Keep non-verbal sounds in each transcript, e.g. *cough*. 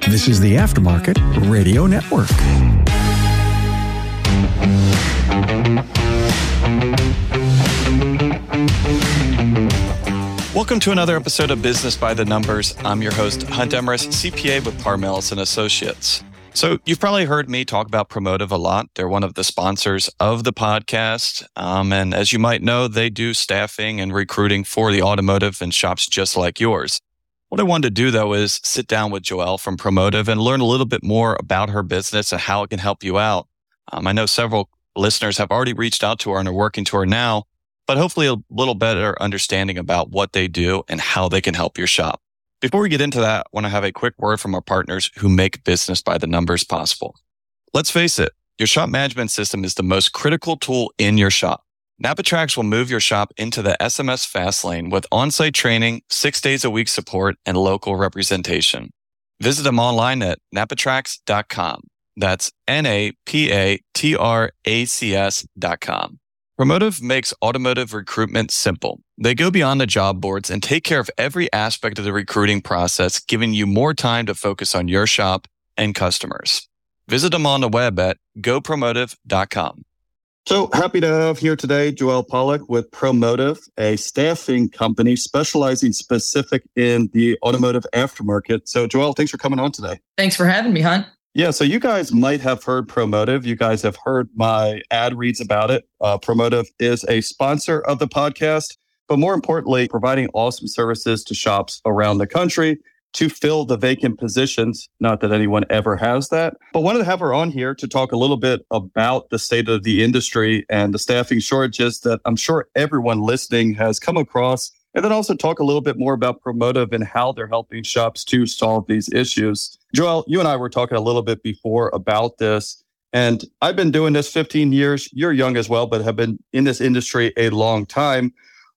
This is the Aftermarket Radio Network. Welcome to another episode of Business by the Numbers. I'm your host, Hunt Emrys, CPA with Parmelis and Associates. So you've probably heard me talk about Promotive a lot. They're one of the sponsors of the podcast. Um, and as you might know, they do staffing and recruiting for the automotive and shops just like yours. What I wanted to do though is sit down with Joelle from Promotive and learn a little bit more about her business and how it can help you out. Um, I know several listeners have already reached out to her and are working to her now but hopefully a little better understanding about what they do and how they can help your shop. Before we get into that, I want to have a quick word from our partners who make business by the numbers possible. Let's face it, your shop management system is the most critical tool in your shop. NAPA TRACS will move your shop into the SMS fast lane with on-site training, six days a week support, and local representation. Visit them online at napatracs.com. That's N-A-P-A-T-R-A-C-S dot com. Promotive makes automotive recruitment simple. They go beyond the job boards and take care of every aspect of the recruiting process, giving you more time to focus on your shop and customers. Visit them on the web at gopromotive.com. So happy to have here today Joelle Pollak with Promotive, a staffing company specializing specific in the automotive aftermarket. So Joelle, thanks for coming on today. Thanks for having me, Hunt. Yeah, so you guys might have heard Promotive. You guys have heard my ad reads about it. Uh, Promotive is a sponsor of the podcast, but more importantly, providing awesome services to shops around the country to fill the vacant positions. Not that anyone ever has that, but wanted to have her on here to talk a little bit about the state of the industry and the staffing shortages that I'm sure everyone listening has come across and then also talk a little bit more about Promotive and how they're helping shops to solve these issues. Joelle, you and I were talking a little bit before about this. And I've been doing this 15 years. You're young as well, but have been in this industry a long time.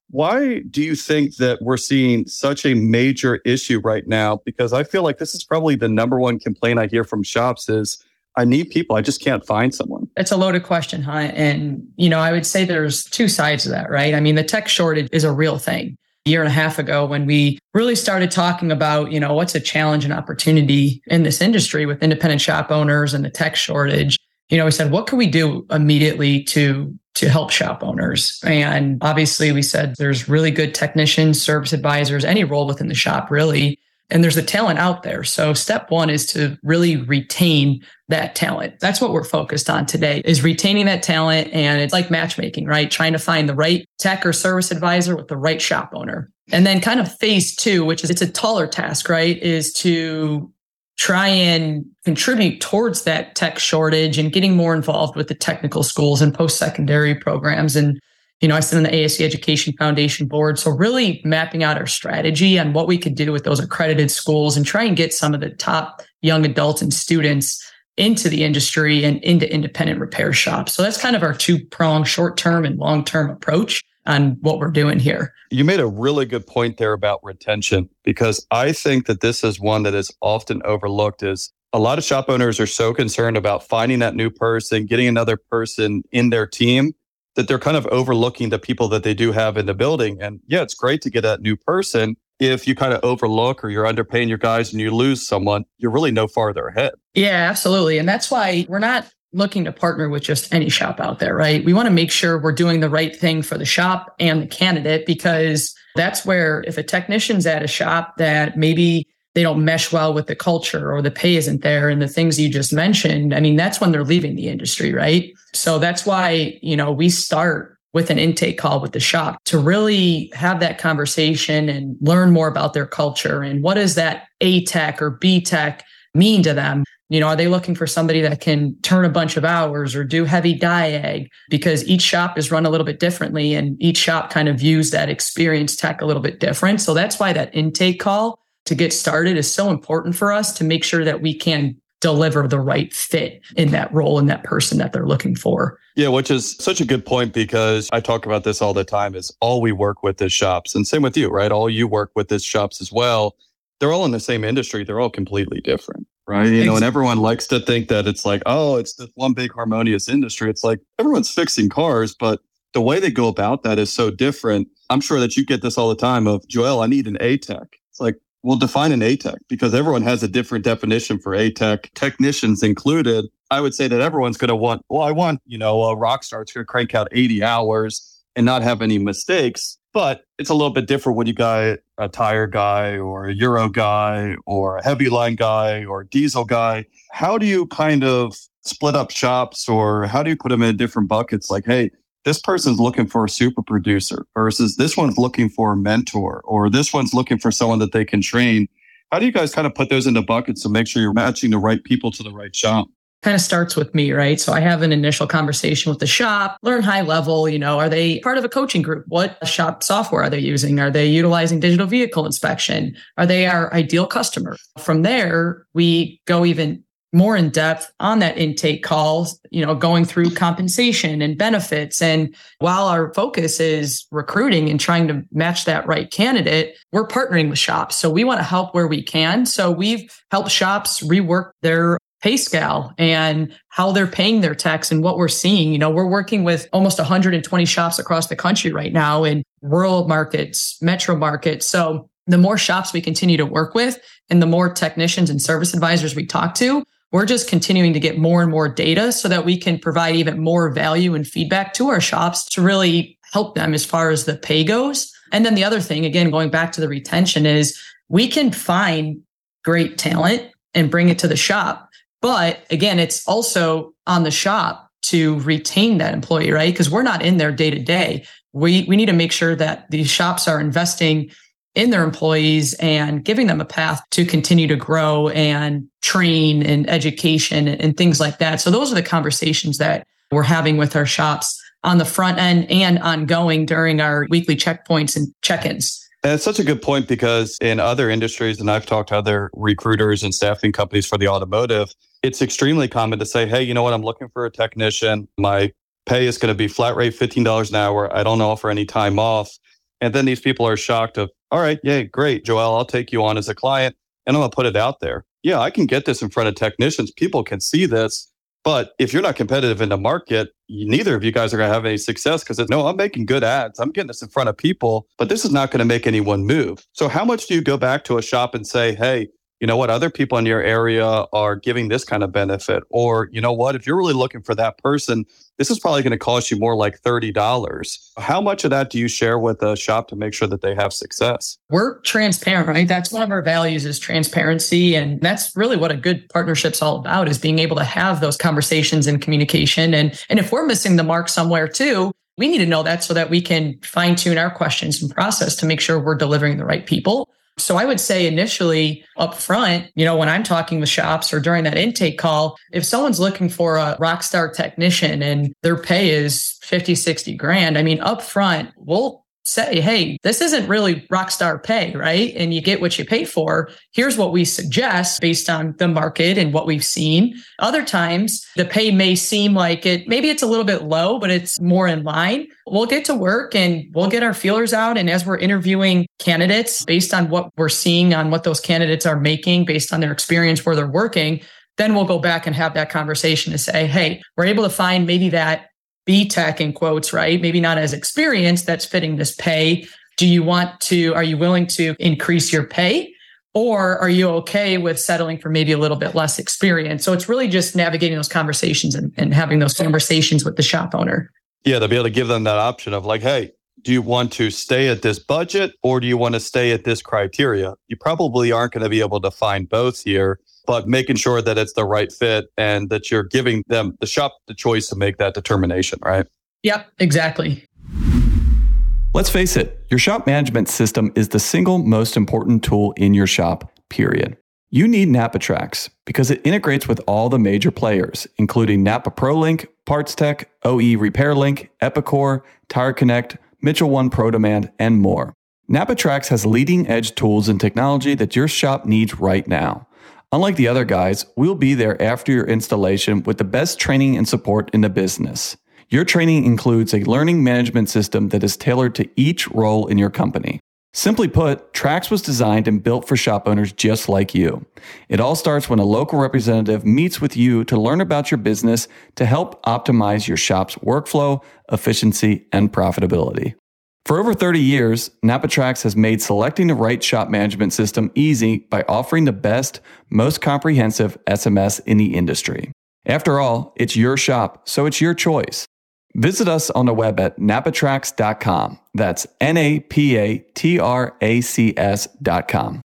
Why do you think that we're seeing such a major issue right now? Because I feel like this is probably the number one complaint I hear from shops is I need people. I just can't find someone. It's a loaded question, huh? And, you know, I would say there's two sides of that, right? I mean, the tech shortage is a real thing A year and a half ago when we really started talking about, you know, what's a challenge and opportunity in this industry with independent shop owners and the tech shortage. You know, we said, what can we do immediately to to help shop owners? And obviously we said there's really good technicians, service advisors, any role within the shop really and there's the talent out there. So step one is to really retain that talent. That's what we're focused on today is retaining that talent. And it's like matchmaking, right? Trying to find the right tech or service advisor with the right shop owner. And then kind of phase two, which is it's a taller task, right? Is to try and contribute towards that tech shortage and getting more involved with the technical schools and post-secondary programs and you know, I sit on the ASE Education Foundation board. So really mapping out our strategy on what we could do with those accredited schools and try and get some of the top young adults and students into the industry and into independent repair shops. So that's kind of our two prong short term and long term approach on what we're doing here. You made a really good point there about retention because I think that this is one that is often overlooked is a lot of shop owners are so concerned about finding that new person, getting another person in their team that they're kind of overlooking the people that they do have in the building. And yeah, it's great to get that new person. If you kind of overlook or you're underpaying your guys and you lose someone, you're really no farther ahead. Yeah, absolutely. And that's why we're not looking to partner with just any shop out there, right? We want to make sure we're doing the right thing for the shop and the candidate because that's where if a technician's at a shop that maybe they don't mesh well with the culture or the pay isn't there and the things you just mentioned, I mean, that's when they're leaving the industry, right? So that's why, you know, we start with an intake call with the shop to really have that conversation and learn more about their culture and what does that A tech or B tech mean to them. You know, are they looking for somebody that can turn a bunch of hours or do heavy diag? Because each shop is run a little bit differently and each shop kind of views that experience tech a little bit different. So that's why that intake call to get started is so important for us to make sure that we can deliver the right fit in that role and that person that they're looking for. Yeah, which is such a good point because I talk about this all the time is all we work with is shops. And same with you, right? All you work with is shops as well. They're all in the same industry. They're all completely different, right? You know, and everyone likes to think that it's like, oh, it's this one big harmonious industry. It's like everyone's fixing cars, but the way they go about that is so different. I'm sure that you get this all the time of Joelle, I need an A tech. It's like, Well, define an A tech because everyone has a different definition for A tech, technicians included. I would say that everyone's going to want, well, I want, you know, a rock star to crank out 80 hours and not have any mistakes. But it's a little bit different when you got a tire guy or a Euro guy or a heavy line guy or a diesel guy. How do you kind of split up shops or how do you put them in different buckets? Like, hey, this person's looking for a super producer versus this one's looking for a mentor or this one's looking for someone that they can train. How do you guys kind of put those into buckets to make sure you're matching the right people to the right shop? Kind of starts with me, right? So I have an initial conversation with the shop, learn high level, you know, are they part of a coaching group? What shop software are they using? Are they utilizing digital vehicle inspection? Are they our ideal customer? From there, we go even more in depth on that intake calls, you know, going through compensation and benefits. And while our focus is recruiting and trying to match that right candidate, we're partnering with shops. So we want to help where we can. So we've helped shops rework their pay scale and how they're paying their tax and what we're seeing. You know, we're working with almost 120 shops across the country right now in rural markets, metro markets. So the more shops we continue to work with and the more technicians and service advisors we talk to, we're just continuing to get more and more data so that we can provide even more value and feedback to our shops to really help them as far as the pay goes. And then the other thing, again, going back to the retention is we can find great talent and bring it to the shop. But again, it's also on the shop to retain that employee, right? Because we're not in there day to day. We we need to make sure that these shops are investing in their employees and giving them a path to continue to grow and train and education and things like that. So those are the conversations that we're having with our shops on the front end and ongoing during our weekly checkpoints and check-ins. And it's such a good point because in other industries, and I've talked to other recruiters and staffing companies for the automotive, it's extremely common to say, hey, you know what? I'm looking for a technician. My pay is going to be flat rate $15 an hour. I don't offer any time off. And then these people are shocked of, all right, yeah, great, Joelle, I'll take you on as a client and I'm going to put it out there. Yeah, I can get this in front of technicians. People can see this. But if you're not competitive in the market, neither of you guys are going to have any success because no, I'm making good ads. I'm getting this in front of people, but this is not going to make anyone move. So, how much do you go back to a shop and say, hey, you know what, other people in your area are giving this kind of benefit? Or, you know what, if you're really looking for that person, this is probably going to cost you more like $30. How much of that do you share with a shop to make sure that they have success? We're transparent, right? That's one of our values is transparency. And that's really what a good partnership's all about is being able to have those conversations and communication. And, and if we're missing the mark somewhere too, we need to know that so that we can fine tune our questions and process to make sure we're delivering the right people. So I would say initially up front, you know, when I'm talking with shops or during that intake call, if someone's looking for a rock star technician and their pay is 50, 60 grand, I mean, up front, we'll say, hey, this isn't really rock star pay, right? And you get what you pay for. Here's what we suggest based on the market and what we've seen. Other times, the pay may seem like it, maybe it's a little bit low, but it's more in line. We'll get to work and we'll get our feelers out. And as we're interviewing candidates based on what we're seeing on what those candidates are making, based on their experience where they're working, then we'll go back and have that conversation to say, hey, we're able to find maybe that B tech in quotes, right? Maybe not as experienced that's fitting this pay. Do you want to, are you willing to increase your pay? Or are you okay with settling for maybe a little bit less experience? So it's really just navigating those conversations and, and having those conversations with the shop owner. Yeah, to be able to give them that option of like, hey, do you want to stay at this budget or do you want to stay at this criteria? You probably aren't going to be able to find both here but making sure that it's the right fit and that you're giving them the shop the choice to make that determination, right? Yep, exactly. Let's face it, your shop management system is the single most important tool in your shop, period. You need NAPA TRACS because it integrates with all the major players, including Napa ProLink, PartsTech, OE RepairLink, Epicor, TireConnect, Mitchell One Pro Demand, and more. NAPA TRACS has leading edge tools and technology that your shop needs right now. Unlike the other guys, we'll be there after your installation with the best training and support in the business. Your training includes a learning management system that is tailored to each role in your company. Simply put, TRACS was designed and built for shop owners just like you. It all starts when a local representative meets with you to learn about your business to help optimize your shop's workflow, efficiency, and profitability. For over 30 years, NAPA TRACS has made selecting the right shop management system easy by offering the best, most comprehensive SMS in the industry. After all, it's your shop, so it's your choice. Visit us on the web at napatracs.com. That's N A P A T R A C S.com.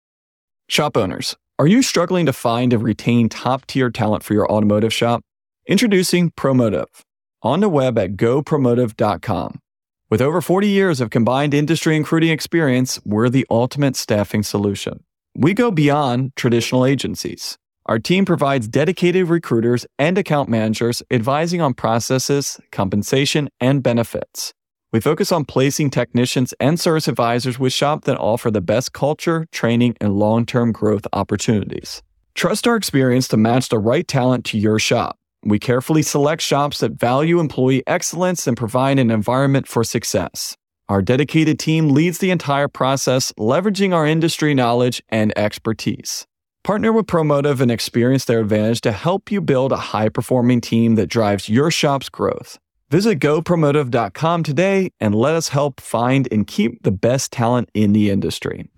Shop owners, are you struggling to find and retain top tier talent for your automotive shop? Introducing Promotive on the web at gopromotive.com. With over 40 years of combined industry and recruiting experience, we're the ultimate staffing solution. We go beyond traditional agencies. Our team provides dedicated recruiters and account managers advising on processes, compensation, and benefits. We focus on placing technicians and service advisors with shops that offer the best culture, training, and long term growth opportunities. Trust our experience to match the right talent to your shop. We carefully select shops that value employee excellence and provide an environment for success. Our dedicated team leads the entire process, leveraging our industry knowledge and expertise. Partner with Promotive and experience their advantage to help you build a high performing team that drives your shop's growth. Visit gopromotive.com today and let us help find and keep the best talent in the industry.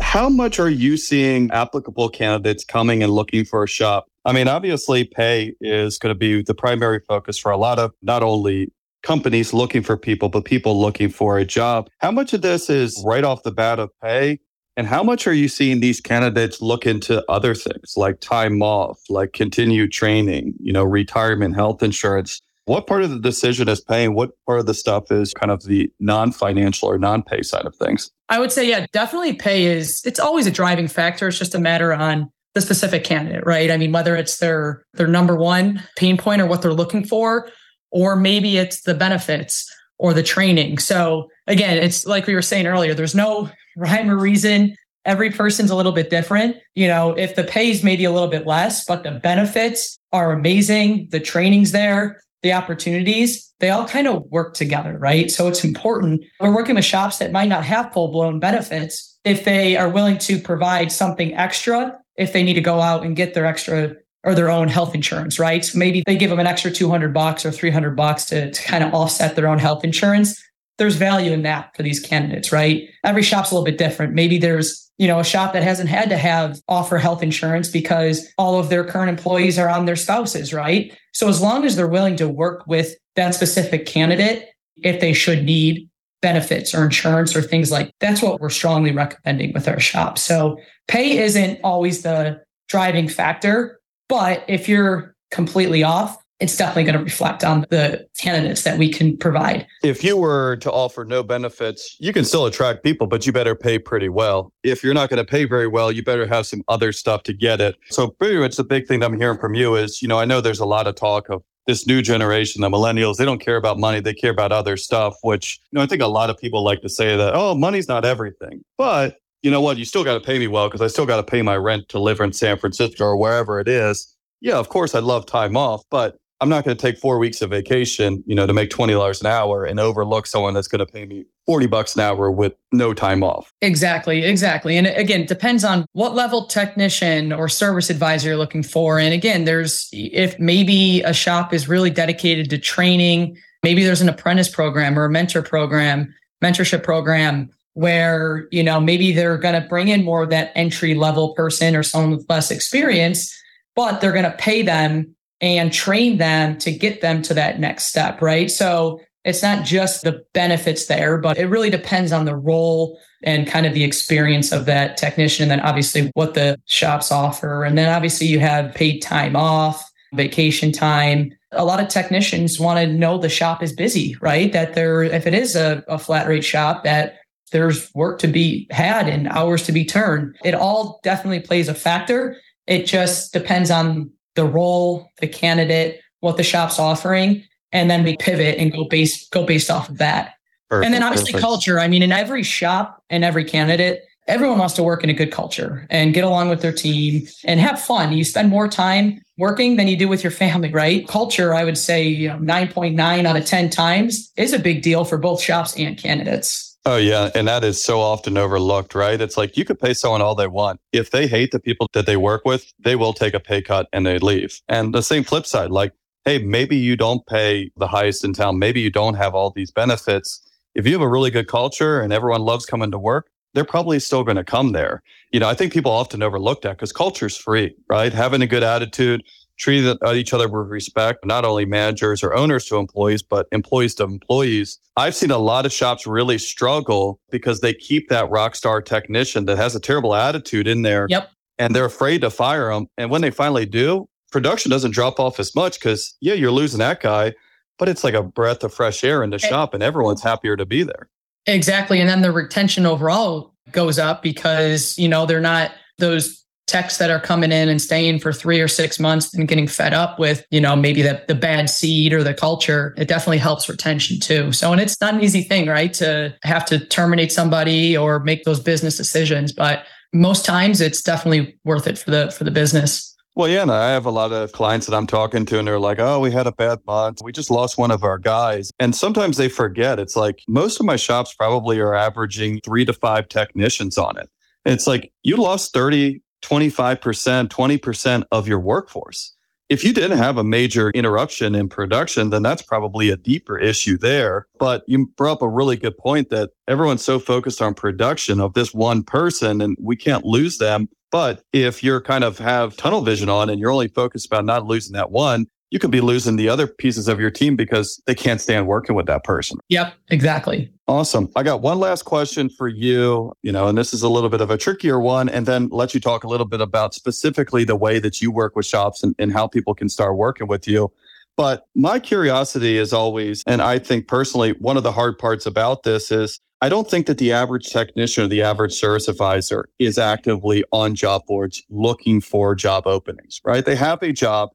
How much are you seeing applicable candidates coming and looking for a shop I mean, obviously, pay is going to be the primary focus for a lot of not only companies looking for people, but people looking for a job. How much of this is right off the bat of pay? And how much are you seeing these candidates look into other things like time off, like continued training, you know, retirement, health insurance? What part of the decision is paying? What part of the stuff is kind of the non financial or non pay side of things? I would say, yeah, definitely pay is, it's always a driving factor. It's just a matter on the specific candidate, right? I mean, whether it's their their number one pain point or what they're looking for, or maybe it's the benefits or the training. So again, it's like we were saying earlier, there's no rhyme or reason. Every person's a little bit different. You know, if the pay is maybe a little bit less, but the benefits are amazing, the training's there, the opportunities, they all kind of work together, right? So it's important. We're working with shops that might not have full blown benefits. If they are willing to provide something extra if they need to go out and get their extra or their own health insurance, right? So maybe they give them an extra 200 bucks or 300 bucks to, to kind of offset their own health insurance. There's value in that for these candidates, right? Every shop's a little bit different. Maybe there's, you know, a shop that hasn't had to have offer health insurance because all of their current employees are on their spouses, right? So as long as they're willing to work with that specific candidate, if they should need benefits or insurance or things like that's what we're strongly recommending with our shop. So pay isn't always the driving factor, but if you're completely off, it's definitely going to reflect on the candidates that we can provide. If you were to offer no benefits, you can still attract people, but you better pay pretty well. If you're not going to pay very well, you better have some other stuff to get it. So pretty much the big thing I'm hearing from you is, you know, I know there's a lot of talk of this new generation, the millennials, they don't care about money. They care about other stuff, which, you know, I think a lot of people like to say that, oh, money's not everything. But you know what? You still got to pay me well because I still got to pay my rent to live in San Francisco or wherever it is. Yeah, of course, I love time off, but I'm not going to take four weeks of vacation, you know, to make $20 an hour and overlook someone that's going to pay me 40 bucks an hour with no time off. Exactly. Exactly. And again, it depends on what level technician or service advisor you're looking for. And again, there's, if maybe a shop is really dedicated to training, maybe there's an apprentice program or a mentor program, mentorship program where, you know, maybe they're going to bring in more of that entry level person or someone with less experience, but they're going to pay them and train them to get them to that next step, right? So it's not just the benefits there, but it really depends on the role and kind of the experience of that technician. And then obviously what the shops offer. And then obviously you have paid time off, vacation time. A lot of technicians want to know the shop is busy, right? That there, if it is a, a flat rate shop, that there's work to be had and hours to be turned. It all definitely plays a factor. It just depends on the role, the candidate, what the shop's offering, and then we pivot and go based go based off of that. Perfect, and then obviously perfect. culture. I mean, in every shop and every candidate, everyone wants to work in a good culture and get along with their team and have fun. You spend more time working than you do with your family, right? Culture, I would say, you know, 9.9 out of 10 times is a big deal for both shops and candidates. Oh, yeah. And that is so often overlooked, right? It's like you could pay someone all they want. If they hate the people that they work with, they will take a pay cut and they leave. And the same flip side, like, hey, maybe you don't pay the highest in town. Maybe you don't have all these benefits. if you have a really good culture and everyone loves coming to work, they're probably still going to come there. You know, I think people often overlook that because culture's free, right? Having a good attitude, treating uh, each other with respect, not only managers or owners to employees, but employees to employees. I've seen a lot of shops really struggle because they keep that rock star technician that has a terrible attitude in there. Yep. And they're afraid to fire them. And when they finally do, production doesn't drop off as much because, yeah, you're losing that guy, but it's like a breath of fresh air in the eh, shop and everyone's happier to be there. Exactly. And then the retention overall goes up because, you know, they're not those techs that are coming in and staying for three or six months and getting fed up with, you know, maybe the, the bad seed or the culture, it definitely helps retention too. So, and it's not an easy thing, right? To have to terminate somebody or make those business decisions. But most times it's definitely worth it for the for the business. Well, yeah, and I have a lot of clients that I'm talking to, and they're like, oh, we had a bad month. We just lost one of our guys. And sometimes they forget. It's like most of my shops probably are averaging three to five technicians on it. it's like you lost 30 25%, 20% of your workforce. If you didn't have a major interruption in production, then that's probably a deeper issue there. But you brought up a really good point that everyone's so focused on production of this one person and we can't lose them. But if you're kind of have tunnel vision on and you're only focused about not losing that one, you could be losing the other pieces of your team because they can't stand working with that person. Yep, exactly. Awesome. I got one last question for you, you know, and this is a little bit of a trickier one, and then let you talk a little bit about specifically the way that you work with shops and, and how people can start working with you. But my curiosity is always, and I think personally, one of the hard parts about this is I don't think that the average technician or the average service advisor is actively on job boards looking for job openings, right? They have a job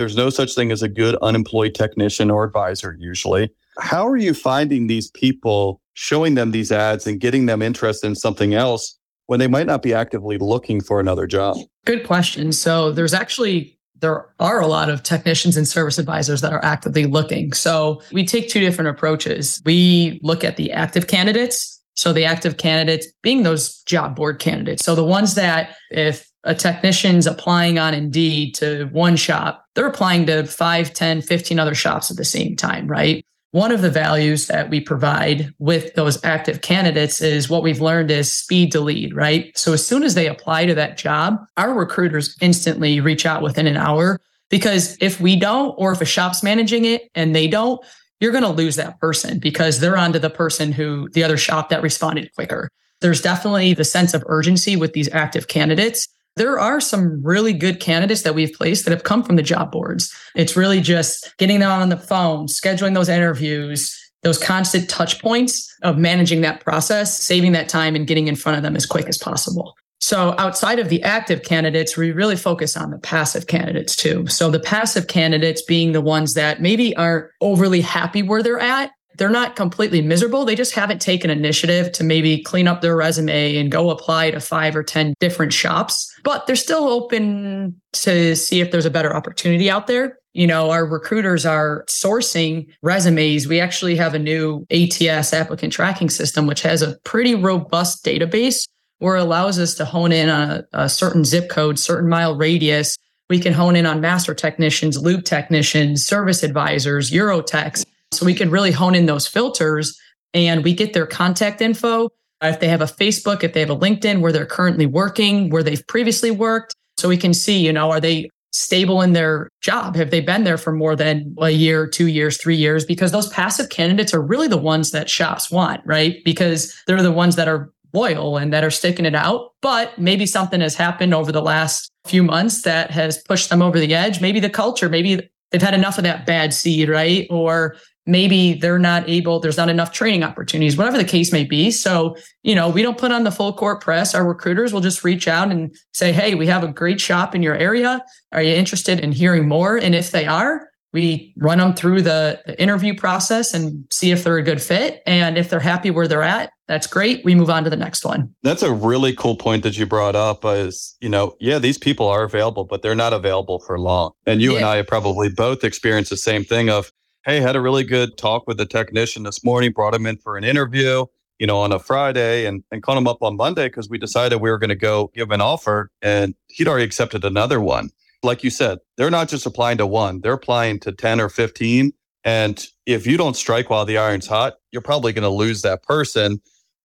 there's no such thing as a good unemployed technician or advisor usually. How are you finding these people, showing them these ads and getting them interested in something else when they might not be actively looking for another job? Good question. So there's actually there are a lot of technicians and service advisors that are actively looking. So we take two different approaches. We look at the active candidates. So the active candidates being those job board candidates. So the ones that if a technician's applying on Indeed to one shop, they're applying to 5, 10, 15 other shops at the same time, right? One of the values that we provide with those active candidates is what we've learned is speed to lead, right? So as soon as they apply to that job, our recruiters instantly reach out within an hour because if we don't, or if a shop's managing it and they don't, you're going to lose that person because they're on to the person who the other shop that responded quicker. There's definitely the sense of urgency with these active candidates there are some really good candidates that we've placed that have come from the job boards. It's really just getting them on the phone, scheduling those interviews, those constant touch points of managing that process, saving that time and getting in front of them as quick as possible. So outside of the active candidates, we really focus on the passive candidates too. So the passive candidates being the ones that maybe aren't overly happy where they're at, they're not completely miserable. They just haven't taken initiative to maybe clean up their resume and go apply to five or 10 different shops, but they're still open to see if there's a better opportunity out there. You know, our recruiters are sourcing resumes. We actually have a new ATS applicant tracking system, which has a pretty robust database where it allows us to hone in on a, a certain zip code, certain mile radius. We can hone in on master technicians, lube technicians, service advisors, Eurotechs so we can really hone in those filters and we get their contact info. If they have a Facebook, if they have a LinkedIn where they're currently working, where they've previously worked. So we can see, you know, are they stable in their job? Have they been there for more than a year, two years, three years? Because those passive candidates are really the ones that shops want, right? Because they're the ones that are loyal and that are sticking it out. But maybe something has happened over the last few months that has pushed them over the edge. Maybe the culture, maybe they've had enough of that bad seed, right? Or maybe they're not able, there's not enough training opportunities, whatever the case may be. So, you know, we don't put on the full court press. Our recruiters will just reach out and say, Hey, we have a great shop in your area. Are you interested in hearing more? And if they are, we run them through the, the interview process and see if they're a good fit. And if they're happy where they're at, that's great. We move on to the next one. That's a really cool point that you brought up is, you know, yeah, these people are available, but they're not available for long. And you yeah. and I have probably both experienced the same thing of hey, had a really good talk with the technician this morning, brought him in for an interview, you know, on a Friday and, and called him up on Monday because we decided we were going to go give an offer and he'd already accepted another one. Like you said, they're not just applying to one, they're applying to 10 or 15 And if you don't strike while the iron's hot, you're probably going to lose that person.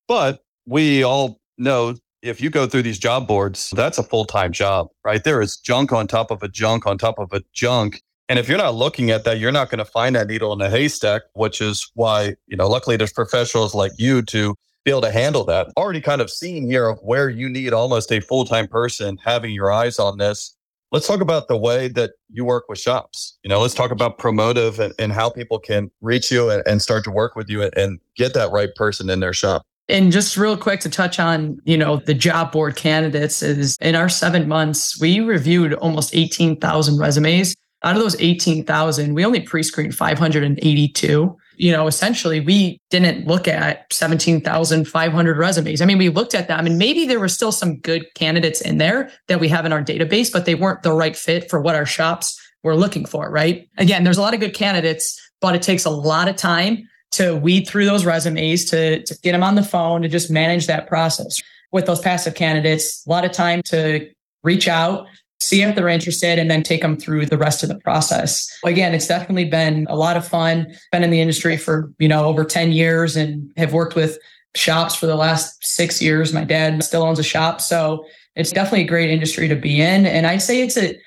But we all know if you go through these job boards, that's a full time job, right? There is junk on top of a junk on top of a junk. And if you're not looking at that, you're not going to find that needle in a haystack, which is why, you know, luckily there's professionals like you to be able to handle that. Already kind of seeing here of where you need almost a full time person having your eyes on this. Let's talk about the way that you work with shops. You know, let's talk about Promotive and, and how people can reach you and, and start to work with you and, and get that right person in their shop. And just real quick to touch on, you know, the job board candidates is in our seven months, we reviewed almost 18,000 resumes. Out of those 18,000, we only pre-screened 582. You know, essentially we didn't look at 17,500 resumes. I mean, we looked at them and maybe there were still some good candidates in there that we have in our database, but they weren't the right fit for what our shops were looking for, right? Again, there's a lot of good candidates, but it takes a lot of time to weed through those resumes, to, to get them on the phone, to just manage that process. With those passive candidates, a lot of time to reach out, see if they're interested, and then take them through the rest of the process. Again, it's definitely been a lot of fun. Been in the industry for, you know, over 10 years and have worked with shops for the last six years. My dad still owns a shop. So it's definitely a great industry to be in. And I'd say it's a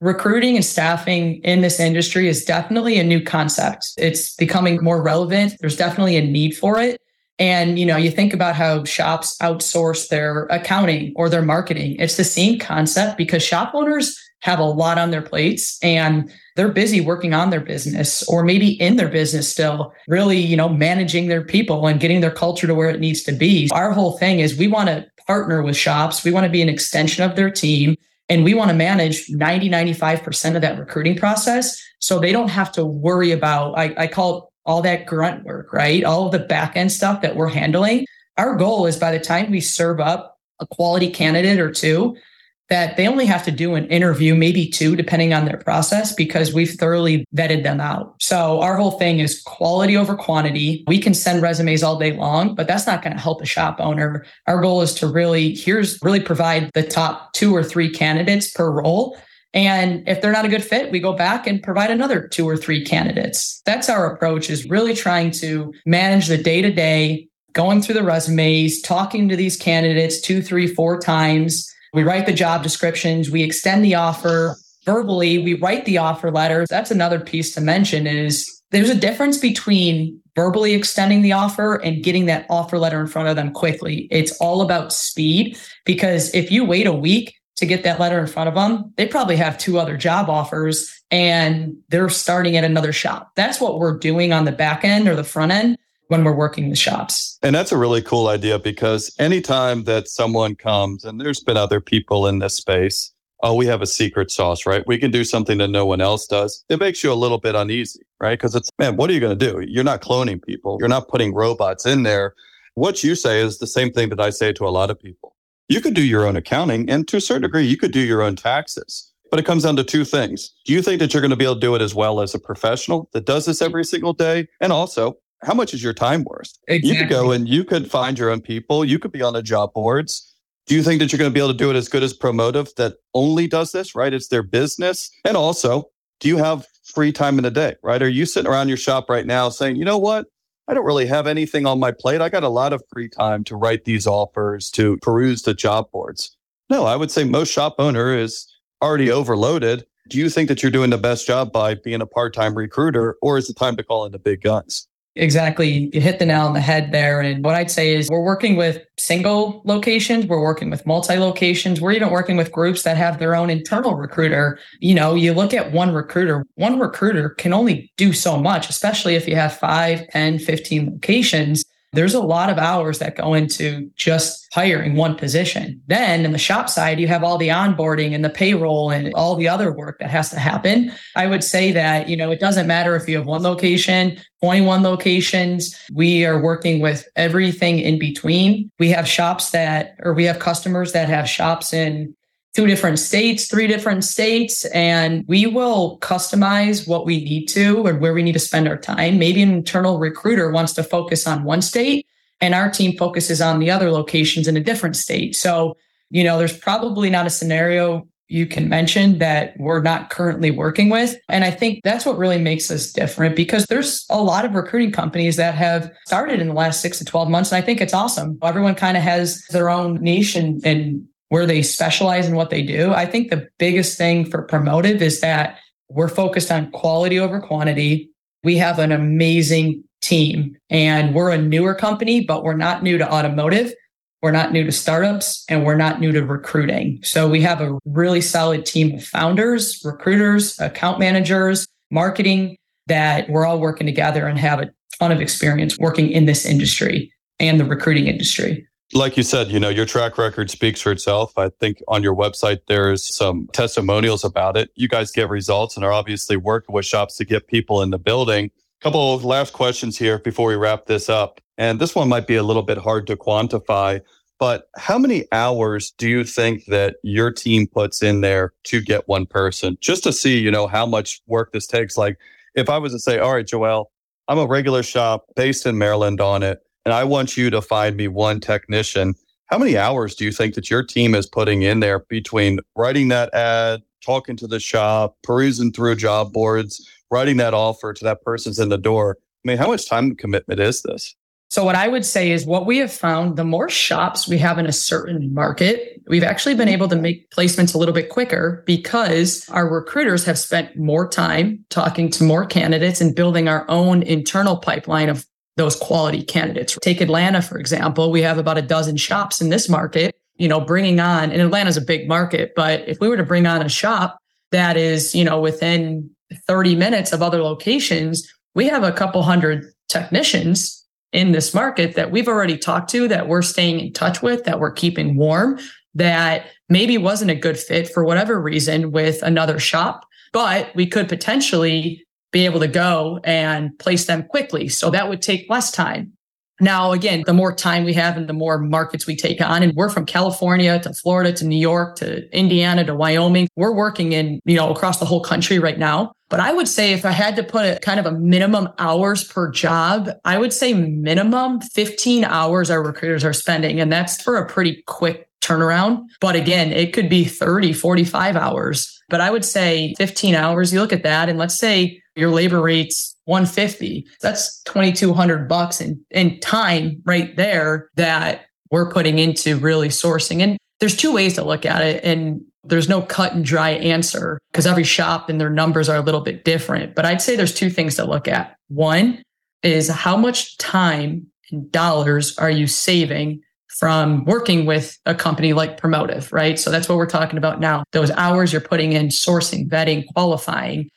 recruiting and staffing in this industry is definitely a new concept. It's becoming more relevant. There's definitely a need for it. And you know, you think about how shops outsource their accounting or their marketing. It's the same concept because shop owners have a lot on their plates and they're busy working on their business or maybe in their business still, really, you know, managing their people and getting their culture to where it needs to be. Our whole thing is we want to partner with shops. We want to be an extension of their team and we want to manage 90, 95% of that recruiting process. So they don't have to worry about, I, I call it all that grunt work, right? All of the back end stuff that we're handling. Our goal is by the time we serve up a quality candidate or two, that they only have to do an interview, maybe two, depending on their process, because we've thoroughly vetted them out. So our whole thing is quality over quantity. We can send resumes all day long, but that's not going to help a shop owner. Our goal is to really, here's really provide the top two or three candidates per role. And if they're not a good fit, we go back and provide another two or three candidates. That's our approach is really trying to manage the day to day, going through the resumes, talking to these candidates two, three, four times we write the job descriptions, we extend the offer verbally, we write the offer letters. That's another piece to mention is there's a difference between verbally extending the offer and getting that offer letter in front of them quickly. It's all about speed because if you wait a week to get that letter in front of them, they probably have two other job offers and they're starting at another shop. That's what we're doing on the back end or the front end when we're working the shops. And that's a really cool idea because anytime that someone comes, and there's been other people in this space, oh, we have a secret sauce, right? We can do something that no one else does. It makes you a little bit uneasy, right? Because it's, man, what are you going to do? You're not cloning people, you're not putting robots in there. What you say is the same thing that I say to a lot of people. You could do your own accounting, and to a certain degree, you could do your own taxes. But it comes down to two things. Do you think that you're going to be able to do it as well as a professional that does this every single day? And also, how much is your time worth? Exactly. You could go and you could find your own people. You could be on the job boards. Do you think that you're going to be able to do it as good as Promotive that only does this, right? It's their business. And also, do you have free time in the day, right? Are you sitting around your shop right now saying, you know what? I don't really have anything on my plate. I got a lot of free time to write these offers, to peruse the job boards. No, I would say most shop owner is already overloaded. Do you think that you're doing the best job by being a part time recruiter, or is it time to call in the big guns? Exactly. You hit the nail on the head there. And what I'd say is we're working with single locations. We're working with multi locations. We're even working with groups that have their own internal recruiter. You know, you look at one recruiter, one recruiter can only do so much, especially if you have 5, 10, 15 locations there's a lot of hours that go into just hiring one position. Then in the shop side, you have all the onboarding and the payroll and all the other work that has to happen. I would say that, you know, it doesn't matter if you have one location, 21 locations. We are working with everything in between. We have shops that, or we have customers that have shops in two different states, three different states, and we will customize what we need to and where we need to spend our time. Maybe an internal recruiter wants to focus on one state and our team focuses on the other locations in a different state. So, you know, there's probably not a scenario you can mention that we're not currently working with. And I think that's what really makes us different because there's a lot of recruiting companies that have started in the last six to 12 months. And I think it's awesome. Everyone kind of has their own niche and, and where they specialize in what they do. I think the biggest thing for Promotive is that we're focused on quality over quantity. We have an amazing team and we're a newer company, but we're not new to automotive. We're not new to startups and we're not new to recruiting. So we have a really solid team of founders, recruiters, account managers, marketing that we're all working together and have a ton of experience working in this industry and the recruiting industry. Like you said, you know, your track record speaks for itself. I think on your website, there's some testimonials about it. You guys get results and are obviously working with shops to get people in the building. Couple last questions here before we wrap this up. And this one might be a little bit hard to quantify, but how many hours do you think that your team puts in there to get one person just to see, you know, how much work this takes? Like if I was to say, all right, Joelle, I'm a regular shop based in Maryland on it, and I want you to find me one technician. How many hours do you think that your team is putting in there between writing that ad, talking to the shop, perusing through job boards, writing that offer to that person's in the door? I mean, how much time commitment is this? So, what I would say is what we have found the more shops we have in a certain market, we've actually been able to make placements a little bit quicker because our recruiters have spent more time talking to more candidates and building our own internal pipeline of those quality candidates. Take Atlanta, for example. We have about a dozen shops in this market, you know, bringing on, and Atlanta's a big market, but if we were to bring on a shop that is, you know, within 30 minutes of other locations, we have a couple hundred technicians in this market that we've already talked to, that we're staying in touch with, that we're keeping warm, that maybe wasn't a good fit for whatever reason with another shop, but we could potentially be able to go and place them quickly. So that would take less time. Now, again, the more time we have and the more markets we take on, and we're from California to Florida to New York to Indiana to Wyoming. We're working in, you know, across the whole country right now. But I would say if I had to put a kind of a minimum hours per job, I would say minimum 15 hours our recruiters are spending. And that's for a pretty quick turnaround. But again, it could be 30, 45 hours. But I would say 15 hours. You look at that and let's say your labor rate's 150. That's 2200 bucks in, in time right there that we're putting into really sourcing. And there's two ways to look at it. And there's no cut and dry answer because every shop and their numbers are a little bit different. But I'd say there's two things to look at. One is how much time and dollars are you saving from working with a company like Promotive, right? So that's what we're talking about now. Those hours you're putting in sourcing, vetting, qualifying.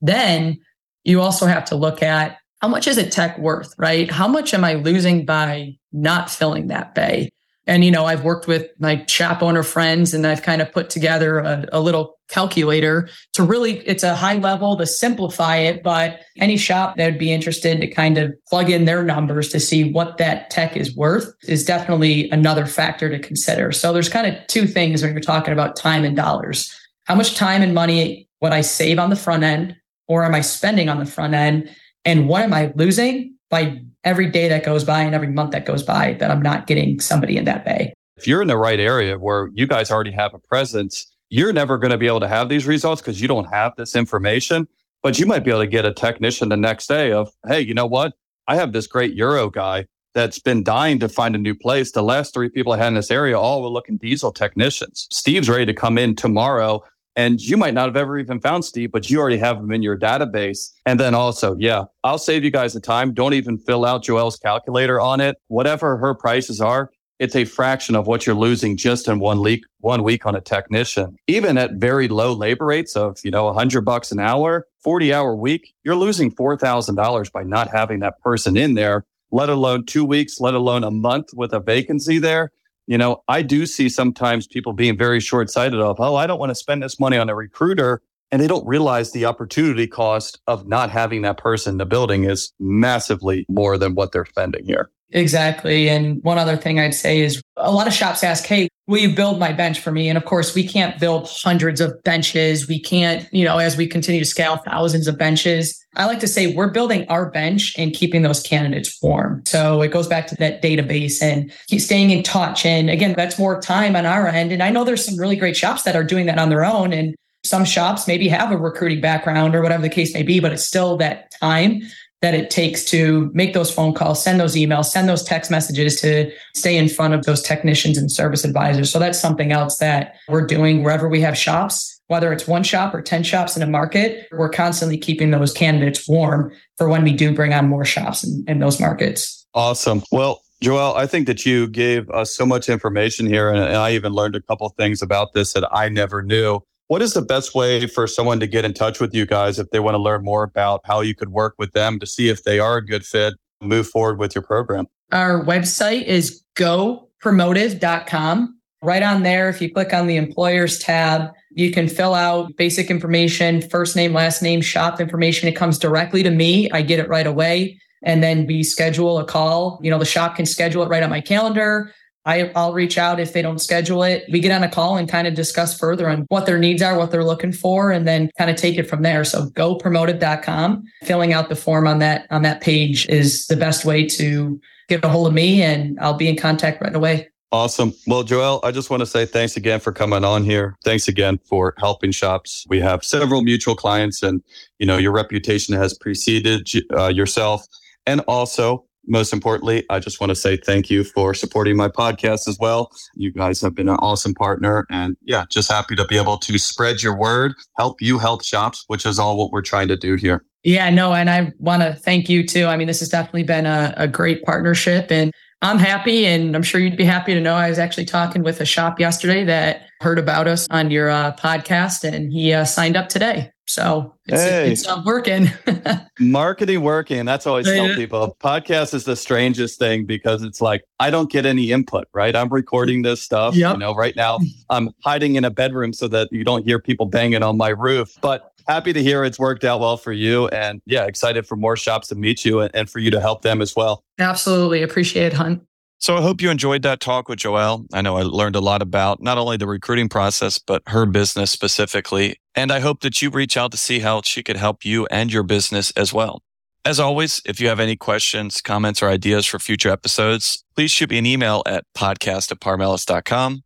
Then you also have to look at how much is it tech worth, right? How much am I losing by not filling that bay? And, you know, I've worked with my shop owner friends and I've kind of put together a, a, little calculator to really, it's a high level to simplify it, but any shop that would be interested to kind of plug in their numbers to see what that tech is worth is definitely another factor to consider. So there's kind of two things when you're talking about time and dollars. How much time and money would I save on the front end or am I spending on the front end? And what am I losing by every day that goes by and every month that goes by that I'm not getting somebody in that bay. If you're in the right area where you guys already have a presence, you're never going to be able to have these results because you don't have this information. But you might be able to get a technician the next day of, hey, you know what? I have this great Euro guy that's been dying to find a new place. The last three people I had in this area all were looking diesel technicians. Steve's ready to come in tomorrow and you might not have ever even found Steve, but you already have him in your database. And then also, yeah, I'll save you guys the time. Don't even fill out Joelle's calculator on it. Whatever her prices are, it's a fraction of what you're losing just in one week, one week on a technician. Even at very low labor rates of, you know, 100 bucks an hour, 40 hour week, you're losing $4,000 by not having that person in there, let alone two weeks, let alone a month with a vacancy there you know, I do see sometimes people being very short sighted of, oh, I don't want to spend this money on a recruiter. And they don't realize the opportunity cost of not having that person in the building is massively more than what they're spending here. Exactly. And one other thing I'd say is a lot of shops ask, Hey, will you build my bench for me? And of course, we can't build hundreds of benches. We can't, you know, as we continue to scale thousands of benches. I like to say we're building our bench and keeping those candidates warm. So it goes back to that database and keep staying in touch. And again, that's more time on our end. And I know there's some really great shops that are doing that on their own. And some shops maybe have a recruiting background or whatever the case may be, but it's still that time that it takes to make those phone calls, send those emails, send those text messages to stay in front of those technicians and service advisors. So that's something else that we're doing wherever we have shops, whether it's one shop or 10 shops in a market, we're constantly keeping those candidates warm for when we do bring on more shops in, in those markets. Awesome. Well, Joelle, I think that you gave us so much information here, and, I even learned a couple things about this that I never knew. What is the best way for someone to get in touch with you guys if they want to learn more about how you could work with them to see if they are a good fit, move forward with your program? Our website is gopromotive.com. Right on there, if you click on the employers tab, you can fill out basic information, first name, last name, shop information. It comes directly to me. I get it right away. And then we schedule a call. You know, the shop can schedule it right on my calendar. I, will reach out if they don't schedule it. We get on a call and kind of discuss further on what their needs are, what they're looking for, and then kind of take it from there. So gopromotive.com, filling out the form on that on that page is the best way to get a hold of me and I'll be in contact right away. Awesome. Well, Joelle, I just want to say thanks again for coming on here. Thanks again for helping shops. We have several mutual clients and, you know, your reputation has preceded uh, yourself. And also most importantly, I just want to say thank you for supporting my podcast as well. You guys have been an awesome partner. And yeah, just happy to be able to spread your word, help you help shops, which is all what we're trying to do here. Yeah, no, and I want to thank you too. I mean, this has definitely been a, a great partnership. And I'm happy, and I'm sure you'd be happy to know I was actually talking with a shop yesterday that heard about us on your uh, podcast, and he uh, signed up today. So it's, hey. it's not working. *laughs* Marketing working. That's always I tell people. Podcast is the strangest thing because it's like I don't get any input, right? I'm recording this stuff. Yep. You know, right now I'm hiding in a bedroom so that you don't hear people banging on my roof. But happy to hear it's worked out well for you. And yeah, excited for more shops to meet you and, and for you to help them as well. Absolutely. Appreciate it, Hunt. So I hope you enjoyed that talk with Joelle. I know I learned a lot about not only the recruiting process, but her business specifically. And I hope that you reach out to see how she could help you and your business as well. As always, if you have any questions, comments, or ideas for future episodes, please shoot me an email at podcast at parmelis.com.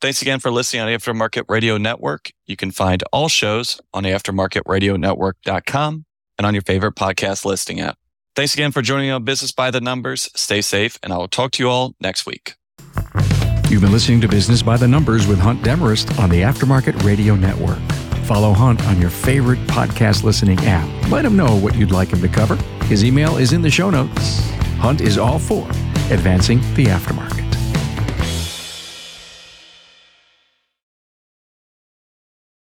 Thanks again for listening on Aftermarket Radio Network. You can find all shows on aftermarketradionetwork.com and on your favorite podcast listing app. Thanks again for joining on Business by the Numbers. Stay safe, and I will talk to you all next week. You've been listening to Business by the Numbers with Hunt Demarest on the Aftermarket Radio Network. Follow Hunt on your favorite podcast listening app. Let him know what you'd like him to cover. His email is in the show notes. Hunt is all for advancing the aftermarket.